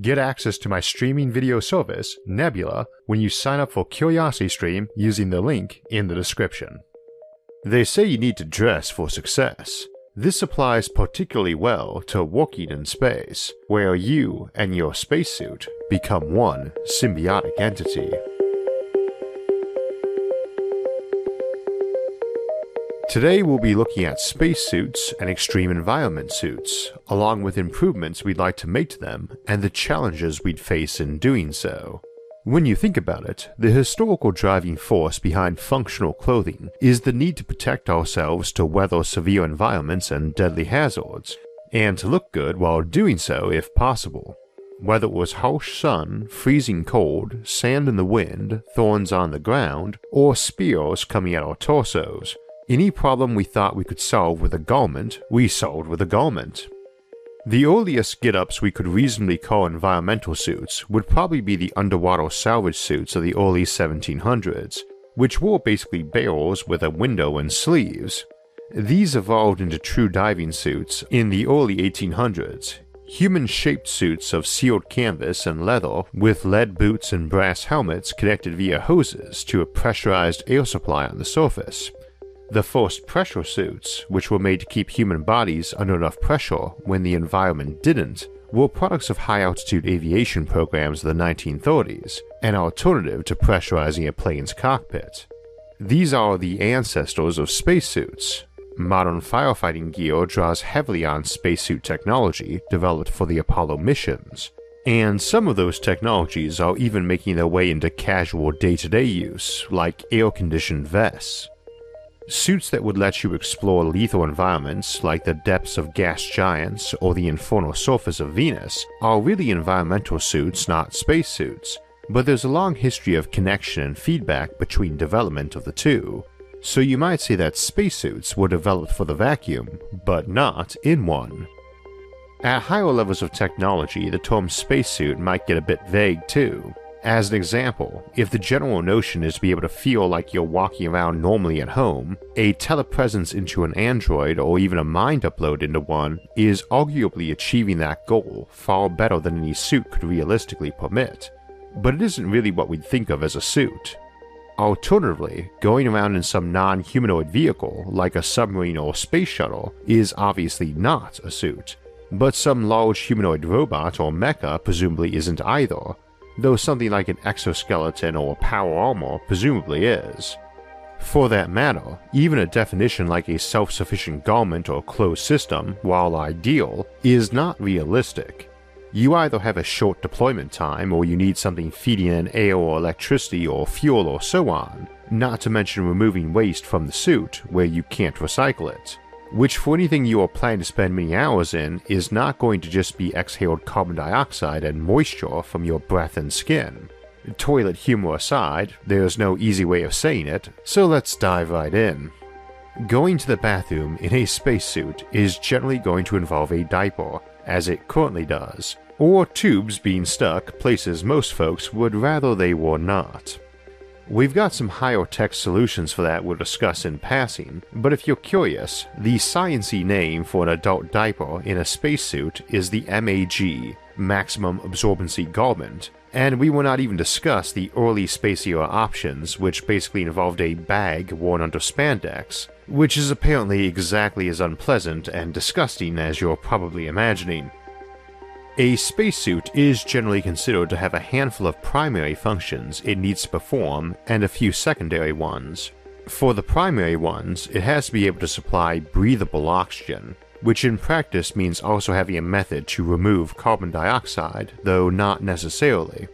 Get access to my streaming video service, Nebula, when you sign up for CuriosityStream using the link in the description. They say you need to dress for success. This applies particularly well to walking in space, where you and your spacesuit become one symbiotic entity. Today we'll be looking at spacesuits and extreme environment suits, along with improvements we'd like to make to them and the challenges we'd face in doing so. When you think about it, the historical driving force behind functional clothing is the need to protect ourselves to weather severe environments and deadly hazards, and to look good while doing so if possible. Whether it was harsh sun, freezing cold, sand in the wind, thorns on the ground, or spears coming at our torsos, any problem we thought we could solve with a garment, we solved with a garment. The earliest get ups we could reasonably call environmental suits would probably be the underwater salvage suits of the early 1700s, which were basically barrels with a window and sleeves. These evolved into true diving suits in the early 1800s, human shaped suits of sealed canvas and leather with lead boots and brass helmets connected via hoses to a pressurized air supply on the surface. The first pressure suits, which were made to keep human bodies under enough pressure when the environment didn't, were products of high altitude aviation programs of the 1930s, an alternative to pressurizing a plane's cockpit. These are the ancestors of spacesuits. Modern firefighting gear draws heavily on spacesuit technology developed for the Apollo missions, and some of those technologies are even making their way into casual day to day use, like air conditioned vests. Suits that would let you explore lethal environments like the depths of gas giants or the infernal surface of Venus are really environmental suits, not spacesuits. But there's a long history of connection and feedback between development of the two. So you might say that spacesuits were developed for the vacuum, but not in one. At higher levels of technology, the term spacesuit might get a bit vague too. As an example, if the general notion is to be able to feel like you're walking around normally at home, a telepresence into an android or even a mind upload into one is arguably achieving that goal far better than any suit could realistically permit. But it isn't really what we'd think of as a suit. Alternatively, going around in some non humanoid vehicle, like a submarine or space shuttle, is obviously not a suit. But some large humanoid robot or mecha presumably isn't either, though something like an exoskeleton or power armor presumably is. For that matter, even a definition like a self sufficient garment or closed system, while ideal, is not realistic. You either have a short deployment time or you need something feeding in air or electricity or fuel or so on, not to mention removing waste from the suit where you can't recycle it which for anything you are planning to spend many hours in is not going to just be exhaled carbon dioxide and moisture from your breath and skin. Toilet humor aside, there's no easy way of saying it, so let's dive right in. Going to the bathroom in a spacesuit is generally going to involve a diaper, as it currently does, or tubes being stuck places most folks would rather they were not. We've got some higher tech solutions for that we'll discuss in passing, but if you're curious, the sciency name for an adult diaper in a spacesuit is the MAG, Maximum Absorbency Garment, and we will not even discuss the early space era options, which basically involved a bag worn under spandex, which is apparently exactly as unpleasant and disgusting as you're probably imagining. A spacesuit is generally considered to have a handful of primary functions it needs to perform and a few secondary ones. For the primary ones, it has to be able to supply breathable oxygen, which in practice means also having a method to remove carbon dioxide, though not necessarily.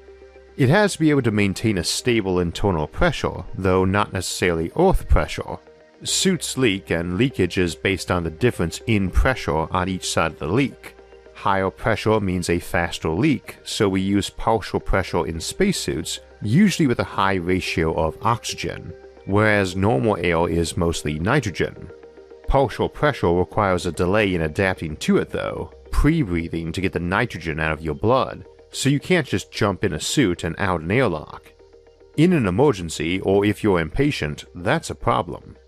It has to be able to maintain a stable internal pressure, though not necessarily earth pressure. Suits leak, and leakage is based on the difference in pressure on each side of the leak. Higher pressure means a faster leak, so we use partial pressure in spacesuits, usually with a high ratio of oxygen, whereas normal air is mostly nitrogen. Partial pressure requires a delay in adapting to it though, pre breathing to get the nitrogen out of your blood, so you can't just jump in a suit and out an airlock. In an emergency, or if you're impatient, that's a problem.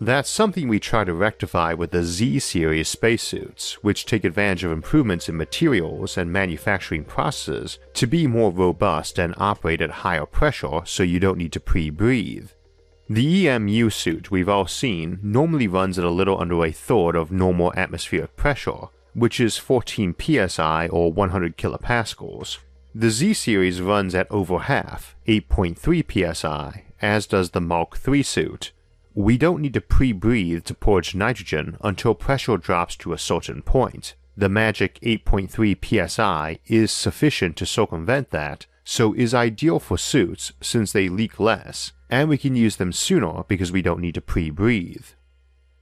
That's something we try to rectify with the Z series spacesuits, which take advantage of improvements in materials and manufacturing processes to be more robust and operate at higher pressure so you don't need to pre breathe. The EMU suit we've all seen normally runs at a little under a third of normal atmospheric pressure, which is 14 psi or 100 kilopascals. The Z series runs at over half, 8.3 psi, as does the Mark III suit, we don't need to pre-breathe to purge nitrogen until pressure drops to a certain point. The magic 8.3 psi is sufficient to circumvent that, so is ideal for suits since they leak less, and we can use them sooner because we don't need to pre-breathe.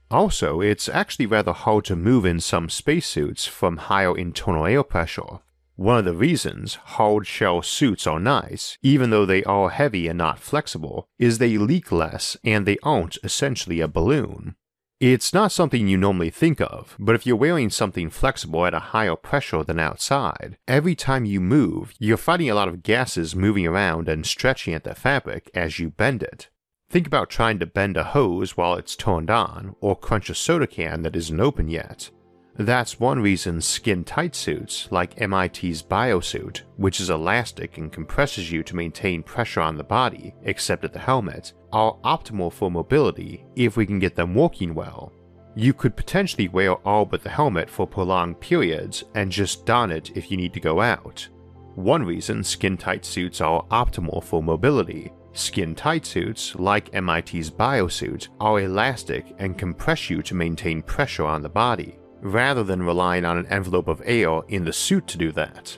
Also, it's actually rather hard to move in some spacesuits from higher internal air pressure, one of the reasons hard shell suits are nice, even though they are heavy and not flexible, is they leak less and they aren't essentially a balloon. It's not something you normally think of, but if you're wearing something flexible at a higher pressure than outside, every time you move, you're fighting a lot of gases moving around and stretching at the fabric as you bend it. Think about trying to bend a hose while it's turned on, or crunch a soda can that isn't open yet. That's one reason skin tight suits, like MIT's Biosuit, which is elastic and compresses you to maintain pressure on the body, except at the helmet, are optimal for mobility if we can get them working well. You could potentially wear all but the helmet for prolonged periods and just don it if you need to go out. One reason skin tight suits are optimal for mobility Skin tight suits, like MIT's Biosuit, are elastic and compress you to maintain pressure on the body, rather than relying on an envelope of air in the suit to do that.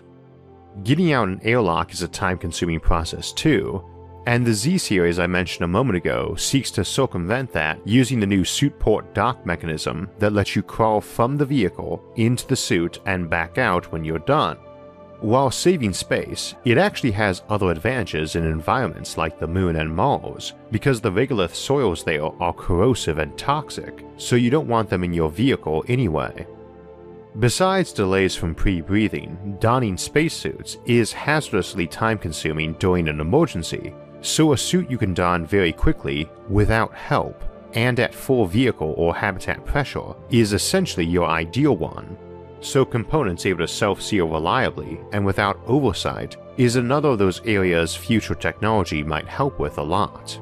Getting out an airlock is a time consuming process too, and the Z series I mentioned a moment ago seeks to circumvent that using the new suit port dock mechanism that lets you crawl from the vehicle into the suit and back out when you're done. While saving space, it actually has other advantages in environments like the Moon and Mars, because the regolith soils there are corrosive and toxic, so you don't want them in your vehicle anyway. Besides delays from pre breathing, donning spacesuits is hazardously time consuming during an emergency, so a suit you can don very quickly without help and at full vehicle or habitat pressure is essentially your ideal one so components able to self-seal reliably and without oversight is another of those areas future technology might help with a lot.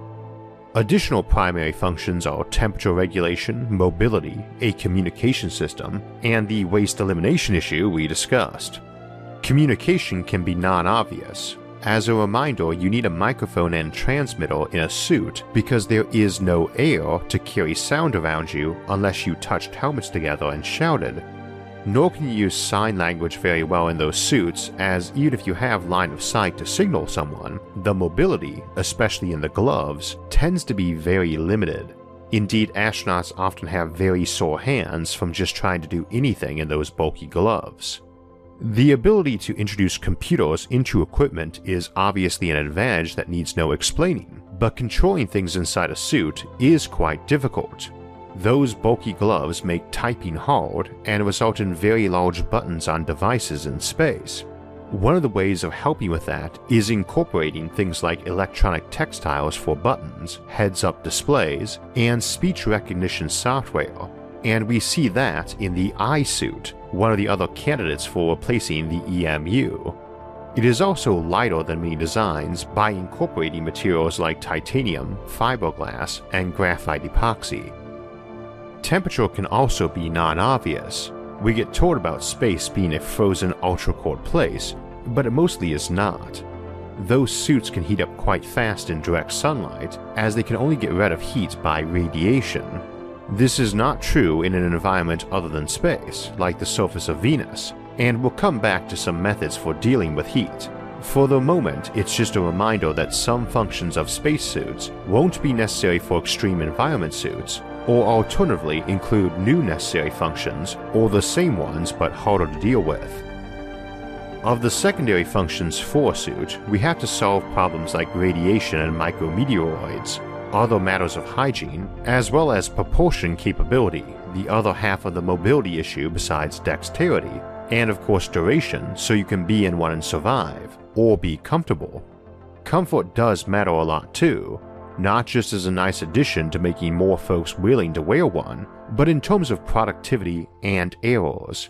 Additional primary functions are temperature regulation, mobility, a communication system, and the waste elimination issue we discussed. Communication can be non-obvious. As a reminder, you need a microphone and transmitter in a suit because there is no air to carry sound around you unless you touched helmets together and shouted, nor can you use sign language very well in those suits, as even if you have line of sight to signal someone, the mobility, especially in the gloves, tends to be very limited. Indeed, astronauts often have very sore hands from just trying to do anything in those bulky gloves. The ability to introduce computers into equipment is obviously an advantage that needs no explaining, but controlling things inside a suit is quite difficult, those bulky gloves make typing hard and result in very large buttons on devices in space. One of the ways of helping with that is incorporating things like electronic textiles for buttons, heads up displays, and speech recognition software, and we see that in the iSuit, one of the other candidates for replacing the EMU. It is also lighter than many designs by incorporating materials like titanium, fiberglass, and graphite epoxy, Temperature can also be non-obvious. We get told about space being a frozen ultra-cold place, but it mostly is not. Those suits can heat up quite fast in direct sunlight, as they can only get rid of heat by radiation. This is not true in an environment other than space, like the surface of Venus, and we'll come back to some methods for dealing with heat. For the moment, it's just a reminder that some functions of spacesuits won't be necessary for extreme environment suits, or alternatively include new necessary functions or the same ones but harder to deal with. Of the secondary functions for a suit, we have to solve problems like radiation and micrometeoroids, other matters of hygiene, as well as propulsion capability, the other half of the mobility issue besides dexterity, and of course duration so you can be in one and survive, or be comfortable. Comfort does matter a lot too, not just as a nice addition to making more folks willing to wear one, but in terms of productivity and errors.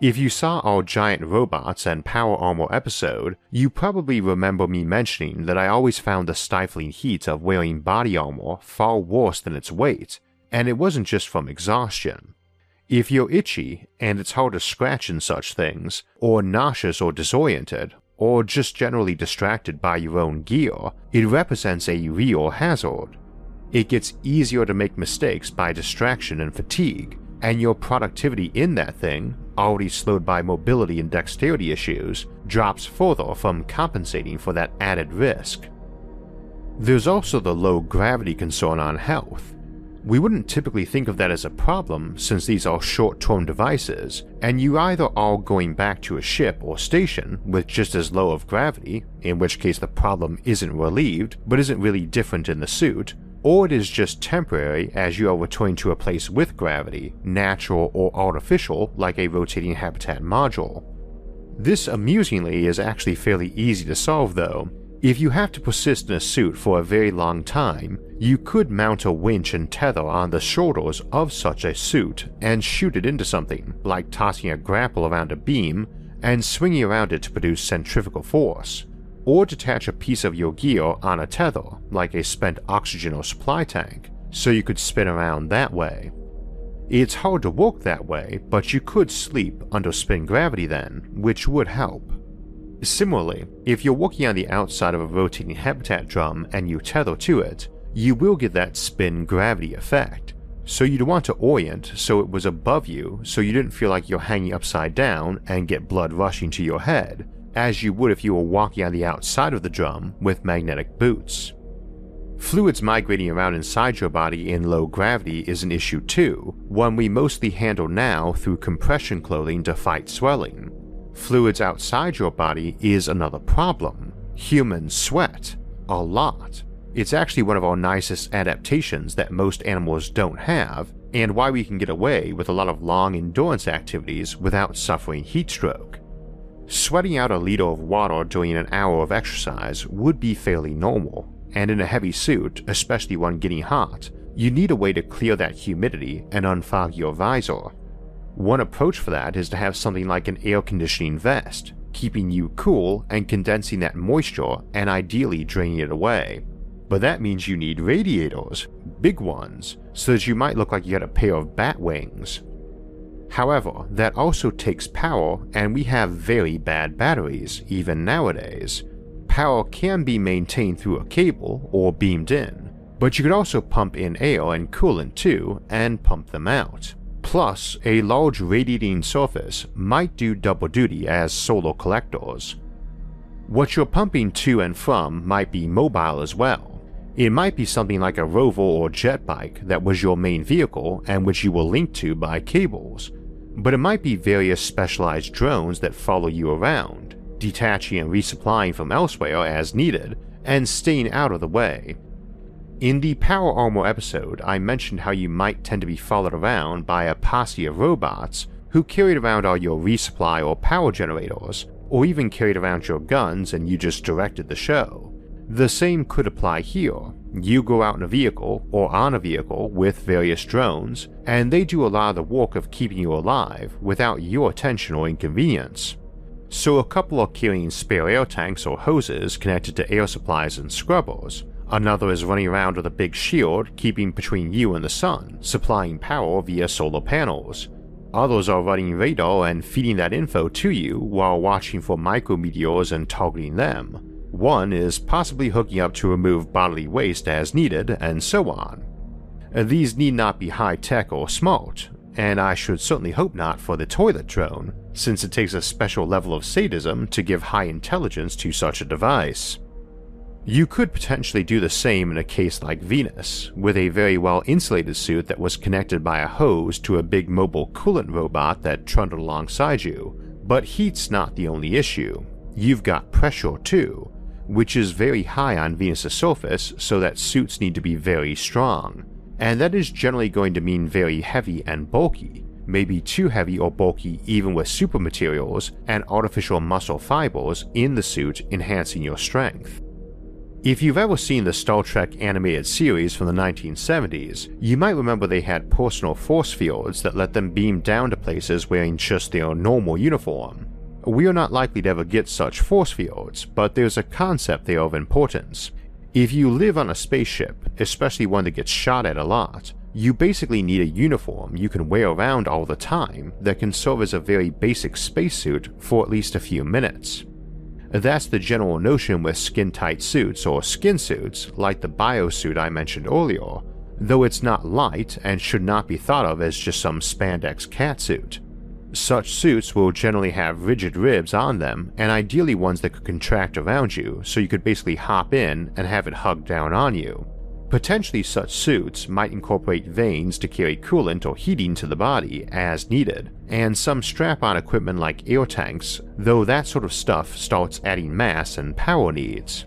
If you saw our giant robots and power armor episode, you probably remember me mentioning that I always found the stifling heat of wearing body armor far worse than its weight, and it wasn't just from exhaustion. If you're itchy and it's hard to scratch in such things, or nauseous or disoriented, or just generally distracted by your own gear, it represents a real hazard. It gets easier to make mistakes by distraction and fatigue, and your productivity in that thing, already slowed by mobility and dexterity issues, drops further from compensating for that added risk. There's also the low gravity concern on health. We wouldn't typically think of that as a problem since these are short term devices, and you either are going back to a ship or station with just as low of gravity, in which case the problem isn't relieved but isn't really different in the suit, or it is just temporary as you are returning to a place with gravity, natural or artificial, like a rotating habitat module. This amusingly is actually fairly easy to solve though. If you have to persist in a suit for a very long time, you could mount a winch and tether on the shoulders of such a suit and shoot it into something, like tossing a grapple around a beam and swinging around it to produce centrifugal force or detach a piece of your gear on a tether, like a spent oxygen or supply tank, so you could spin around that way. It's hard to work that way, but you could sleep under spin gravity then, which would help. Similarly, if you're working on the outside of a rotating habitat drum and you tether to it, you will get that spin gravity effect. So you'd want to orient so it was above you so you didn't feel like you're hanging upside down and get blood rushing to your head, as you would if you were walking on the outside of the drum with magnetic boots. Fluids migrating around inside your body in low gravity is an issue too, one we mostly handle now through compression clothing to fight swelling. Fluids outside your body is another problem. Humans sweat. A lot. It's actually one of our nicest adaptations that most animals don't have, and why we can get away with a lot of long endurance activities without suffering heat stroke. Sweating out a liter of water during an hour of exercise would be fairly normal, and in a heavy suit, especially one getting hot, you need a way to clear that humidity and unfog your visor. One approach for that is to have something like an air conditioning vest, keeping you cool and condensing that moisture and ideally draining it away. But that means you need radiators, big ones, so that you might look like you had a pair of bat wings, However, that also takes power, and we have very bad batteries, even nowadays. Power can be maintained through a cable or beamed in, but you could also pump in air and coolant too, and pump them out. Plus, a large radiating surface might do double duty as solar collectors. What you're pumping to and from might be mobile as well. It might be something like a rover or jet bike that was your main vehicle and which you were linked to by cables, but it might be various specialized drones that follow you around, detaching and resupplying from elsewhere as needed, and staying out of the way. In the Power Armor episode, I mentioned how you might tend to be followed around by a posse of robots who carried around all your resupply or power generators, or even carried around your guns and you just directed the show. The same could apply here, you go out in a vehicle or on a vehicle with various drones, and they do a lot of the work of keeping you alive without your attention or inconvenience. So, a couple are carrying spare air tanks or hoses connected to air supplies and scrubbers. Another is running around with a big shield keeping between you and the sun, supplying power via solar panels. Others are running radar and feeding that info to you while watching for micrometeors and targeting them. One is possibly hooking up to remove bodily waste as needed, and so on. These need not be high tech or smart, and I should certainly hope not for the toilet drone, since it takes a special level of sadism to give high intelligence to such a device. You could potentially do the same in a case like Venus, with a very well insulated suit that was connected by a hose to a big mobile coolant robot that trundled alongside you. But heat's not the only issue. You've got pressure too, which is very high on Venus' surface, so that suits need to be very strong. And that is generally going to mean very heavy and bulky, maybe too heavy or bulky even with super materials and artificial muscle fibers in the suit enhancing your strength. If you've ever seen the Star Trek animated series from the 1970s, you might remember they had personal force fields that let them beam down to places wearing just their normal uniform. We are not likely to ever get such force fields, but there's a concept there of importance. If you live on a spaceship, especially one that gets shot at a lot, you basically need a uniform you can wear around all the time that can serve as a very basic spacesuit for at least a few minutes. That's the general notion with skin tight suits or skin suits, like the biosuit I mentioned earlier, though it's not light and should not be thought of as just some spandex catsuit. Such suits will generally have rigid ribs on them, and ideally ones that could contract around you so you could basically hop in and have it hug down on you. Potentially, such suits might incorporate vanes to carry coolant or heating to the body as needed, and some strap on equipment like air tanks, though that sort of stuff starts adding mass and power needs.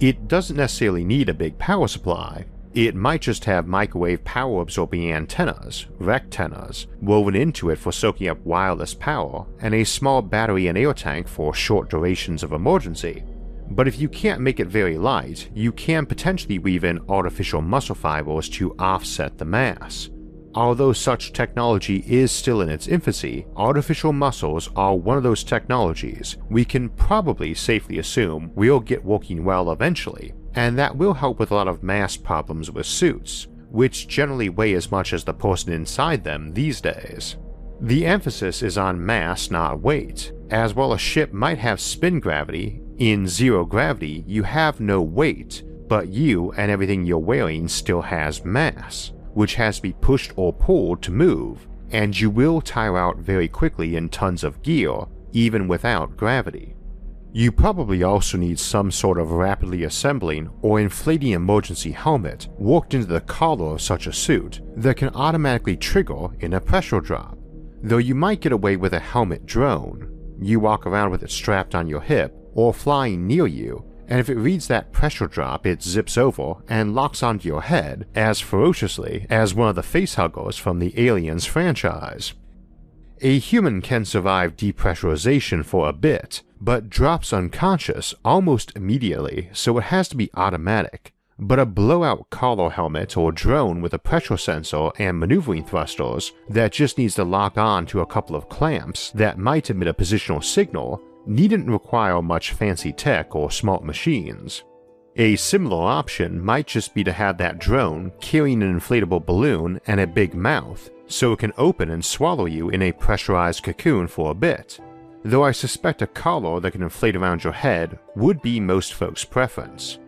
It doesn't necessarily need a big power supply, it might just have microwave power absorbing antennas, rectennas, woven into it for soaking up wireless power, and a small battery and air tank for short durations of emergency. But if you can't make it very light, you can potentially weave in artificial muscle fibers to offset the mass. Although such technology is still in its infancy, artificial muscles are one of those technologies we can probably safely assume will get working well eventually, and that will help with a lot of mass problems with suits, which generally weigh as much as the person inside them these days. The emphasis is on mass, not weight, as while a ship might have spin gravity, in zero gravity you have no weight, but you and everything you're wearing still has mass, which has to be pushed or pulled to move, and you will tire out very quickly in tons of gear, even without gravity. You probably also need some sort of rapidly assembling or inflating emergency helmet worked into the collar of such a suit that can automatically trigger in a pressure drop. Though you might get away with a helmet drone, you walk around with it strapped on your hip or flying near you, and if it reads that pressure drop, it zips over and locks onto your head as ferociously as one of the facehuggers from the Aliens franchise. A human can survive depressurization for a bit, but drops unconscious almost immediately, so it has to be automatic. But a blowout collar helmet or drone with a pressure sensor and maneuvering thrusters that just needs to lock on to a couple of clamps that might emit a positional signal needn't require much fancy tech or smart machines. A similar option might just be to have that drone carrying an inflatable balloon and a big mouth so it can open and swallow you in a pressurized cocoon for a bit, though I suspect a collar that can inflate around your head would be most folks' preference.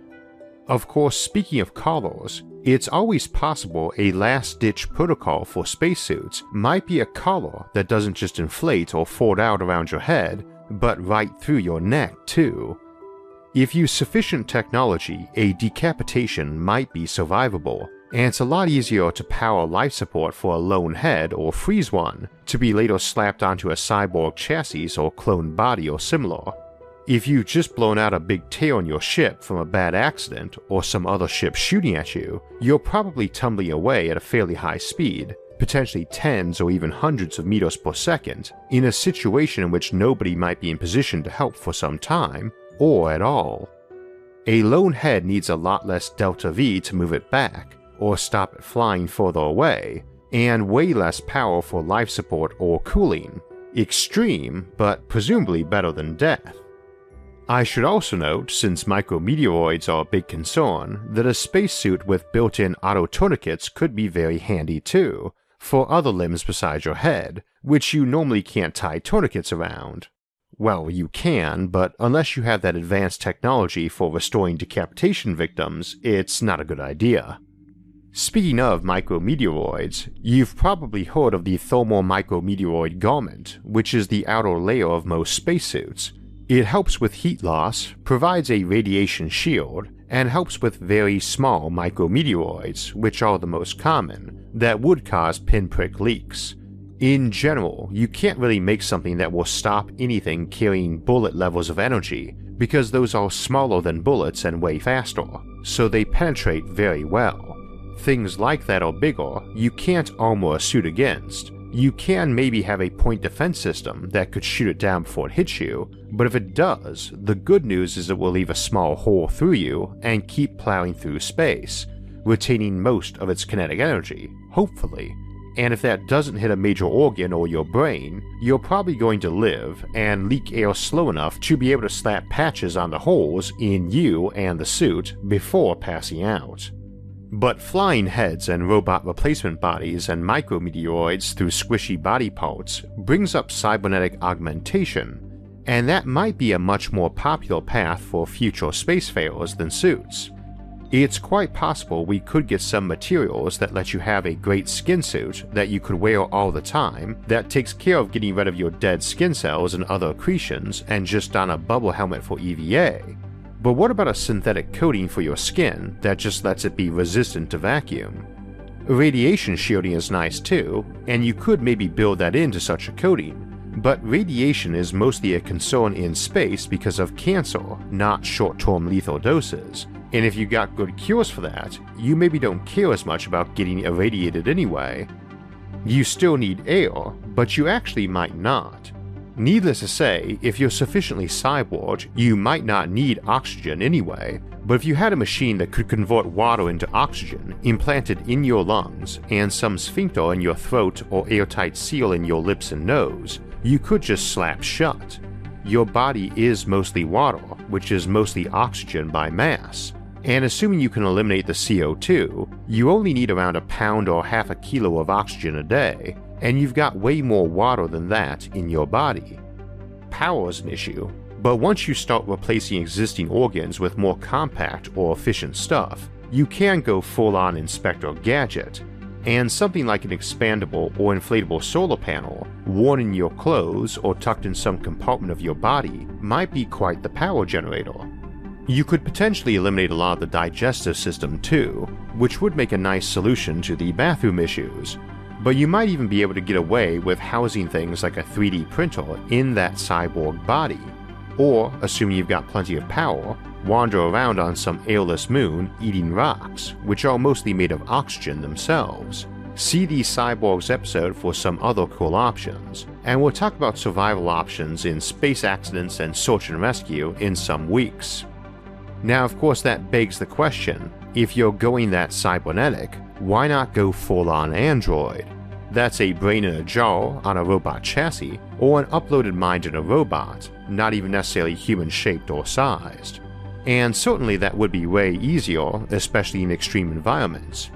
Of course, speaking of collars, it's always possible a last ditch protocol for spacesuits might be a collar that doesn't just inflate or fold out around your head, but right through your neck, too. If you sufficient technology, a decapitation might be survivable, and it's a lot easier to power life support for a lone head or freeze one to be later slapped onto a cyborg chassis or clone body or similar. If you've just blown out a big tear on your ship from a bad accident or some other ship shooting at you, you're probably tumbling away at a fairly high speed, potentially tens or even hundreds of meters per second, in a situation in which nobody might be in position to help for some time, or at all. A lone head needs a lot less delta V to move it back, or stop flying further away, and way less power for life support or cooling. Extreme, but presumably better than death. I should also note, since micrometeoroids are a big concern, that a spacesuit with built in auto tourniquets could be very handy too, for other limbs besides your head, which you normally can't tie tourniquets around. Well, you can, but unless you have that advanced technology for restoring decapitation victims, it's not a good idea. Speaking of micrometeoroids, you've probably heard of the thermal micrometeoroid garment, which is the outer layer of most spacesuits. It helps with heat loss, provides a radiation shield, and helps with very small micrometeoroids, which are the most common, that would cause pinprick leaks. In general, you can't really make something that will stop anything carrying bullet levels of energy because those are smaller than bullets and way faster, so they penetrate very well. Things like that are bigger, you can't armor a suit against. You can maybe have a point defense system that could shoot it down before it hits you, but if it does, the good news is it will leave a small hole through you and keep plowing through space, retaining most of its kinetic energy, hopefully, and if that doesn't hit a major organ or your brain, you're probably going to live and leak air slow enough to be able to slap patches on the holes in you and the suit before passing out. But flying heads and robot replacement bodies and micrometeoroids through squishy body parts brings up cybernetic augmentation, and that might be a much more popular path for future spacefarers than suits. It's quite possible we could get some materials that let you have a great skin suit that you could wear all the time that takes care of getting rid of your dead skin cells and other accretions and just on a bubble helmet for EVA. But what about a synthetic coating for your skin that just lets it be resistant to vacuum? Radiation shielding is nice too, and you could maybe build that into such a coating. But radiation is mostly a concern in space because of cancer, not short term lethal doses, and if you got good cures for that, you maybe don't care as much about getting irradiated anyway. You still need air, but you actually might not. Needless to say, if you're sufficiently cyborg, you might not need oxygen anyway, but if you had a machine that could convert water into oxygen implanted in your lungs and some sphincter in your throat or airtight seal in your lips and nose, you could just slap shut. Your body is mostly water, which is mostly oxygen by mass, and assuming you can eliminate the CO2, you only need around a pound or half a kilo of oxygen a day, and you've got way more water than that in your body. Power is an issue, but once you start replacing existing organs with more compact or efficient stuff, you can go full on Inspector Gadget, and something like an expandable or inflatable solar panel worn in your clothes or tucked in some compartment of your body might be quite the power generator. You could potentially eliminate a lot of the digestive system too, which would make a nice solution to the bathroom issues. But you might even be able to get away with housing things like a 3D printer in that cyborg body. Or, assuming you've got plenty of power, wander around on some airless moon eating rocks, which are mostly made of oxygen themselves. See the Cyborgs episode for some other cool options, and we'll talk about survival options in space accidents and search and rescue in some weeks. Now, of course, that begs the question if you're going that cybernetic, why not go full on Android? That's a brain in a jar on a robot chassis, or an uploaded mind in a robot, not even necessarily human shaped or sized. And certainly that would be way easier, especially in extreme environments.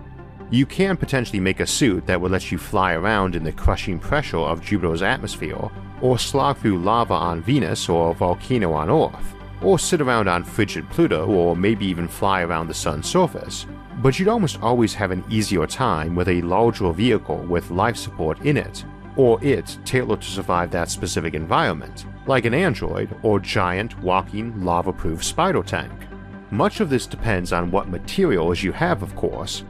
You can potentially make a suit that would let you fly around in the crushing pressure of Jupiter's atmosphere, or slog through lava on Venus or a volcano on Earth, or sit around on frigid Pluto, or maybe even fly around the sun's surface. But you'd almost always have an easier time with a larger vehicle with life support in it, or it tailored to survive that specific environment, like an android or giant walking lava proof spider tank. Much of this depends on what materials you have, of course,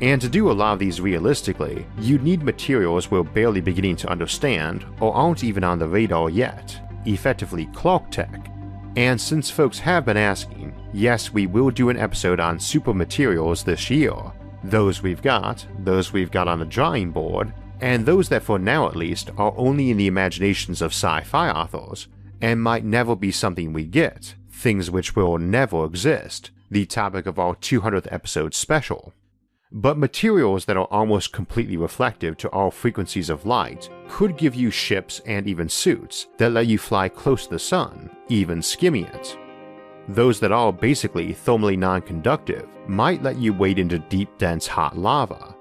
and to do a lot of these realistically, you'd need materials we're barely beginning to understand or aren't even on the radar yet, effectively Clarketech, and since folks have been asking, yes, we will do an episode on super materials this year. Those we've got, those we've got on the drawing board, and those that for now at least are only in the imaginations of sci fi authors, and might never be something we get, things which will never exist, the topic of our 200th episode special. But materials that are almost completely reflective to all frequencies of light could give you ships and even suits that let you fly close to the sun, even skimming it. Those that are basically thermally non-conductive might let you wade into deep dense hot lava.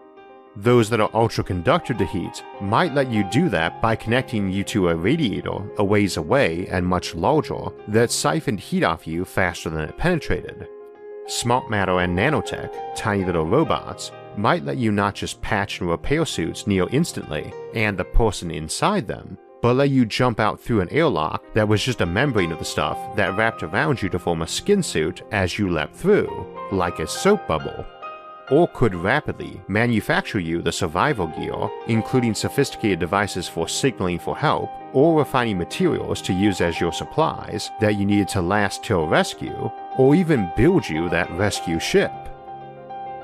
Those that are ultra-conductive to heat might let you do that by connecting you to a radiator a ways away and much larger that siphoned heat off you faster than it penetrated. Smart matter and nanotech, tiny little robots, might let you not just patch and repair suits near instantly and the person inside them, but let you jump out through an airlock that was just a membrane of the stuff that wrapped around you to form a skin suit as you leapt through, like a soap bubble. Or could rapidly manufacture you the survival gear, including sophisticated devices for signaling for help, or refining materials to use as your supplies that you needed to last till rescue, or even build you that rescue ship.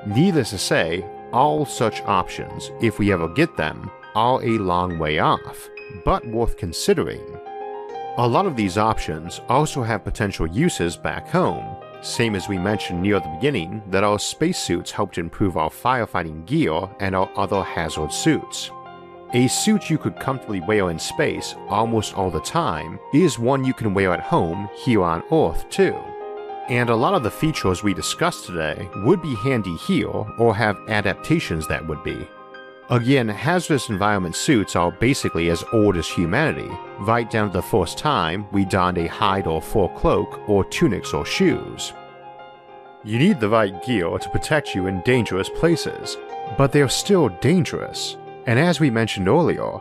Needless to say, all such options, if we ever get them, are a long way off, but worth considering. A lot of these options also have potential uses back home, same as we mentioned near the beginning that our spacesuits helped improve our firefighting gear and our other hazard suits. A suit you could comfortably wear in space almost all the time is one you can wear at home here on Earth too. And a lot of the features we discussed today would be handy here or have adaptations that would be. Again, hazardous environment suits are basically as old as humanity, right down to the first time we donned a hide or fur cloak or tunics or shoes. You need the right gear to protect you in dangerous places, but they're still dangerous. And as we mentioned earlier,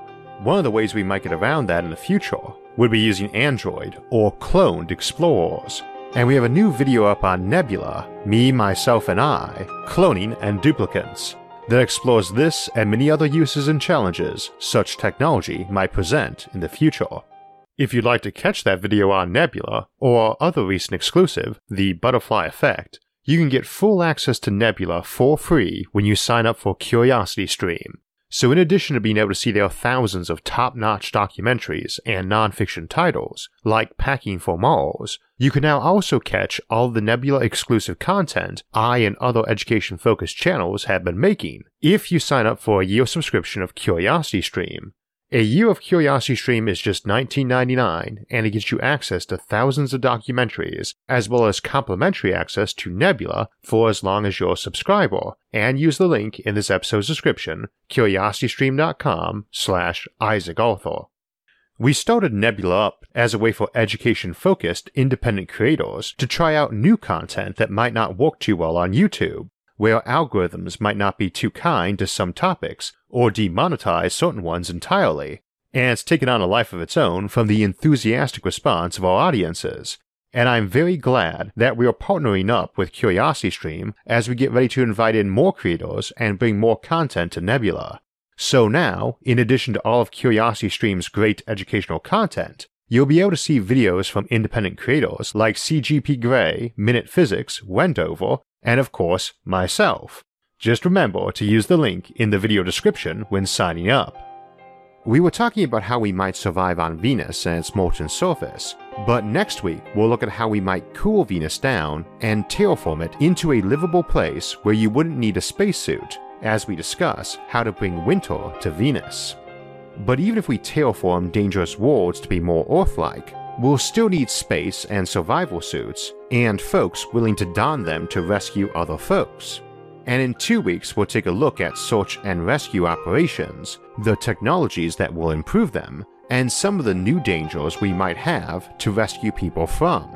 one of the ways we might get around that in the future would be using Android or cloned explorers and we have a new video up on Nebula, Me, Myself, and I, Cloning and Duplicates, that explores this and many other uses and challenges such technology might present in the future. If you'd like to catch that video on Nebula, or other recent exclusive, The Butterfly Effect, you can get full access to Nebula for free when you sign up for Curiosity Stream. So, in addition to being able to see their thousands of top notch documentaries and non-fiction titles, like Packing for Mars, you can now also catch all the Nebula exclusive content I and other education focused channels have been making if you sign up for a year subscription of Curiosity Stream. A year of Curiosity Stream is just $19.99, and it gets you access to thousands of documentaries, as well as complimentary access to Nebula for as long as you're a subscriber. And use the link in this episode's description, curiositystream.com slash Isaac. We started Nebula up as a way for education focused independent creators to try out new content that might not work too well on YouTube, where algorithms might not be too kind to some topics or demonetize certain ones entirely, and it's taken on a life of its own from the enthusiastic response of our audiences. And I'm very glad that we are partnering up with CuriosityStream as we get ready to invite in more creators and bring more content to Nebula. So now, in addition to all of CuriosityStream's great educational content, you'll be able to see videos from independent creators like CGP Grey, Minute Physics, Wendover, and of course, myself. Just remember to use the link in the video description when signing up. We were talking about how we might survive on Venus and its molten surface, but next week we'll look at how we might cool Venus down and terraform it into a livable place where you wouldn't need a spacesuit, as we discuss how to bring winter to Venus. But even if we terraform dangerous worlds to be more Earth like, we'll still need space and survival suits, and folks willing to don them to rescue other folks. And in two weeks, we'll take a look at search and rescue operations, the technologies that will improve them, and some of the new dangers we might have to rescue people from.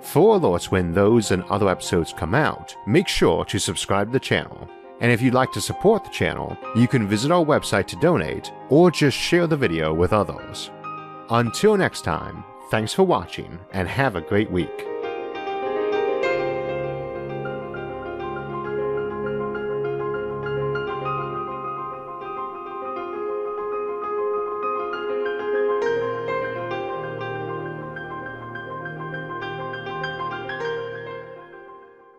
For alerts when those and other episodes come out, make sure to subscribe to the channel. And if you'd like to support the channel, you can visit our website to donate or just share the video with others. Until next time, thanks for watching and have a great week.